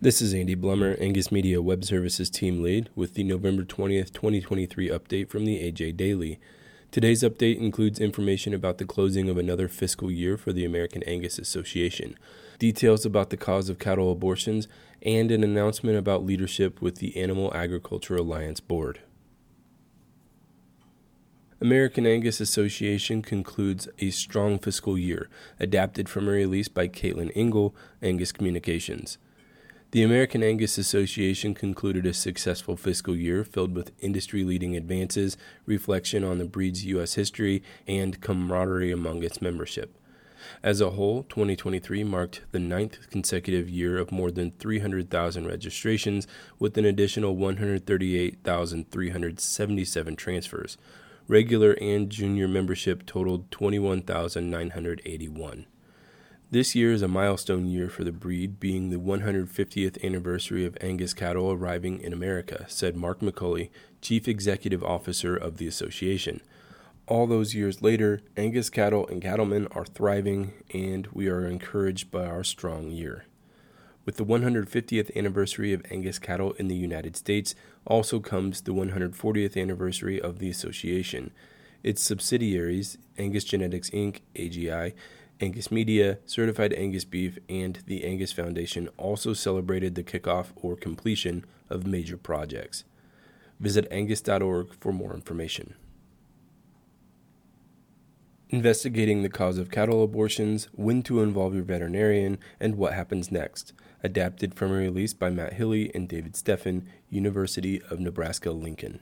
This is Andy Blummer, Angus Media Web Services Team Lead, with the November 20th, 2023 update from the AJ Daily. Today's update includes information about the closing of another fiscal year for the American Angus Association, details about the cause of cattle abortions, and an announcement about leadership with the Animal Agriculture Alliance Board. American Angus Association concludes a strong fiscal year, adapted from a release by Katelyn Engel, Angus Communications. The American Angus Association concluded a successful fiscal year filled with industry leading advances, reflection on the breed's U.S. history, and camaraderie among its membership. As a whole, 2023 marked the ninth consecutive year of more than 300,000 registrations, with an additional 138,377 transfers. Regular and junior membership totaled 21,981. This year is a milestone year for the breed, being the 150th anniversary of Angus cattle arriving in America, said Mark McCully, Chief Executive Officer of the association. All those years later, Angus cattle and cattlemen are thriving, and we are encouraged by our strong year. With the 150th anniversary of Angus cattle in the United States also comes the 140th anniversary of the association. Its subsidiaries, Angus Genetics Inc., AGI, Angus Media, Certified Angus Beef, and the Angus Foundation also celebrated the kickoff or completion of major projects. Visit angus.org for more information. Investigating the cause of cattle abortions, when to involve your veterinarian, and what happens next. Adapted from a release by Matt Hille and David Steffen, University of Nebraska Lincoln.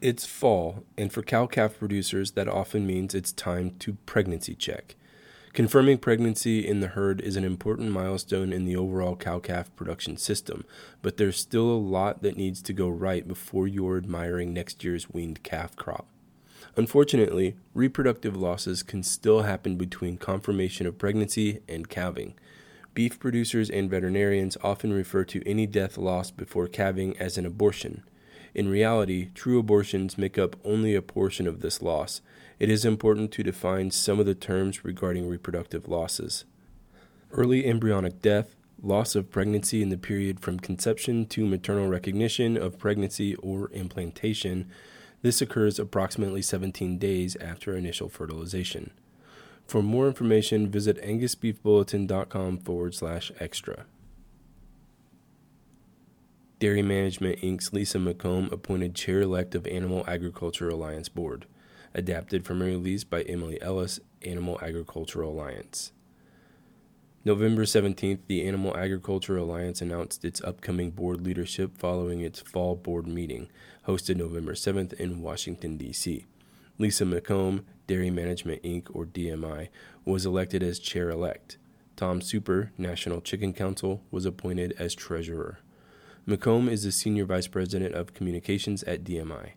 It's fall, and for cow calf producers, that often means it's time to pregnancy check. Confirming pregnancy in the herd is an important milestone in the overall cow calf production system, but there's still a lot that needs to go right before you're admiring next year's weaned calf crop. Unfortunately, reproductive losses can still happen between confirmation of pregnancy and calving. Beef producers and veterinarians often refer to any death loss before calving as an abortion. In reality, true abortions make up only a portion of this loss. It is important to define some of the terms regarding reproductive losses. Early embryonic death, loss of pregnancy in the period from conception to maternal recognition of pregnancy or implantation. This occurs approximately 17 days after initial fertilization. For more information, visit angusbeefbulletin.com forward slash extra. Dairy Management Inc.'s Lisa McComb appointed chair elect of Animal Agriculture Alliance Board. Adapted from a release by Emily Ellis, Animal Agriculture Alliance. November 17th, the Animal Agriculture Alliance announced its upcoming board leadership following its fall board meeting, hosted November 7th in Washington, D.C. Lisa McComb, Dairy Management Inc., or DMI, was elected as chair elect. Tom Super, National Chicken Council, was appointed as treasurer. McComb is the Senior Vice President of Communications at DMI.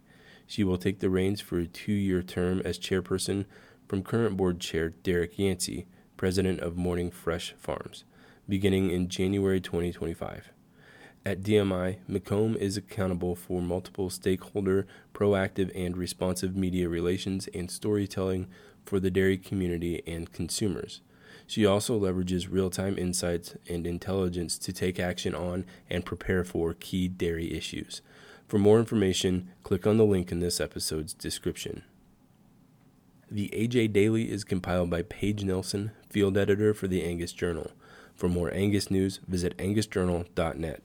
She will take the reins for a two year term as chairperson from current board chair Derek Yancey, president of Morning Fresh Farms, beginning in January 2025. At DMI, McComb is accountable for multiple stakeholder, proactive, and responsive media relations and storytelling for the dairy community and consumers. She also leverages real time insights and intelligence to take action on and prepare for key dairy issues. For more information, click on the link in this episode's description. The AJ Daily is compiled by Paige Nelson, field editor for the Angus Journal. For more Angus news, visit angusjournal.net.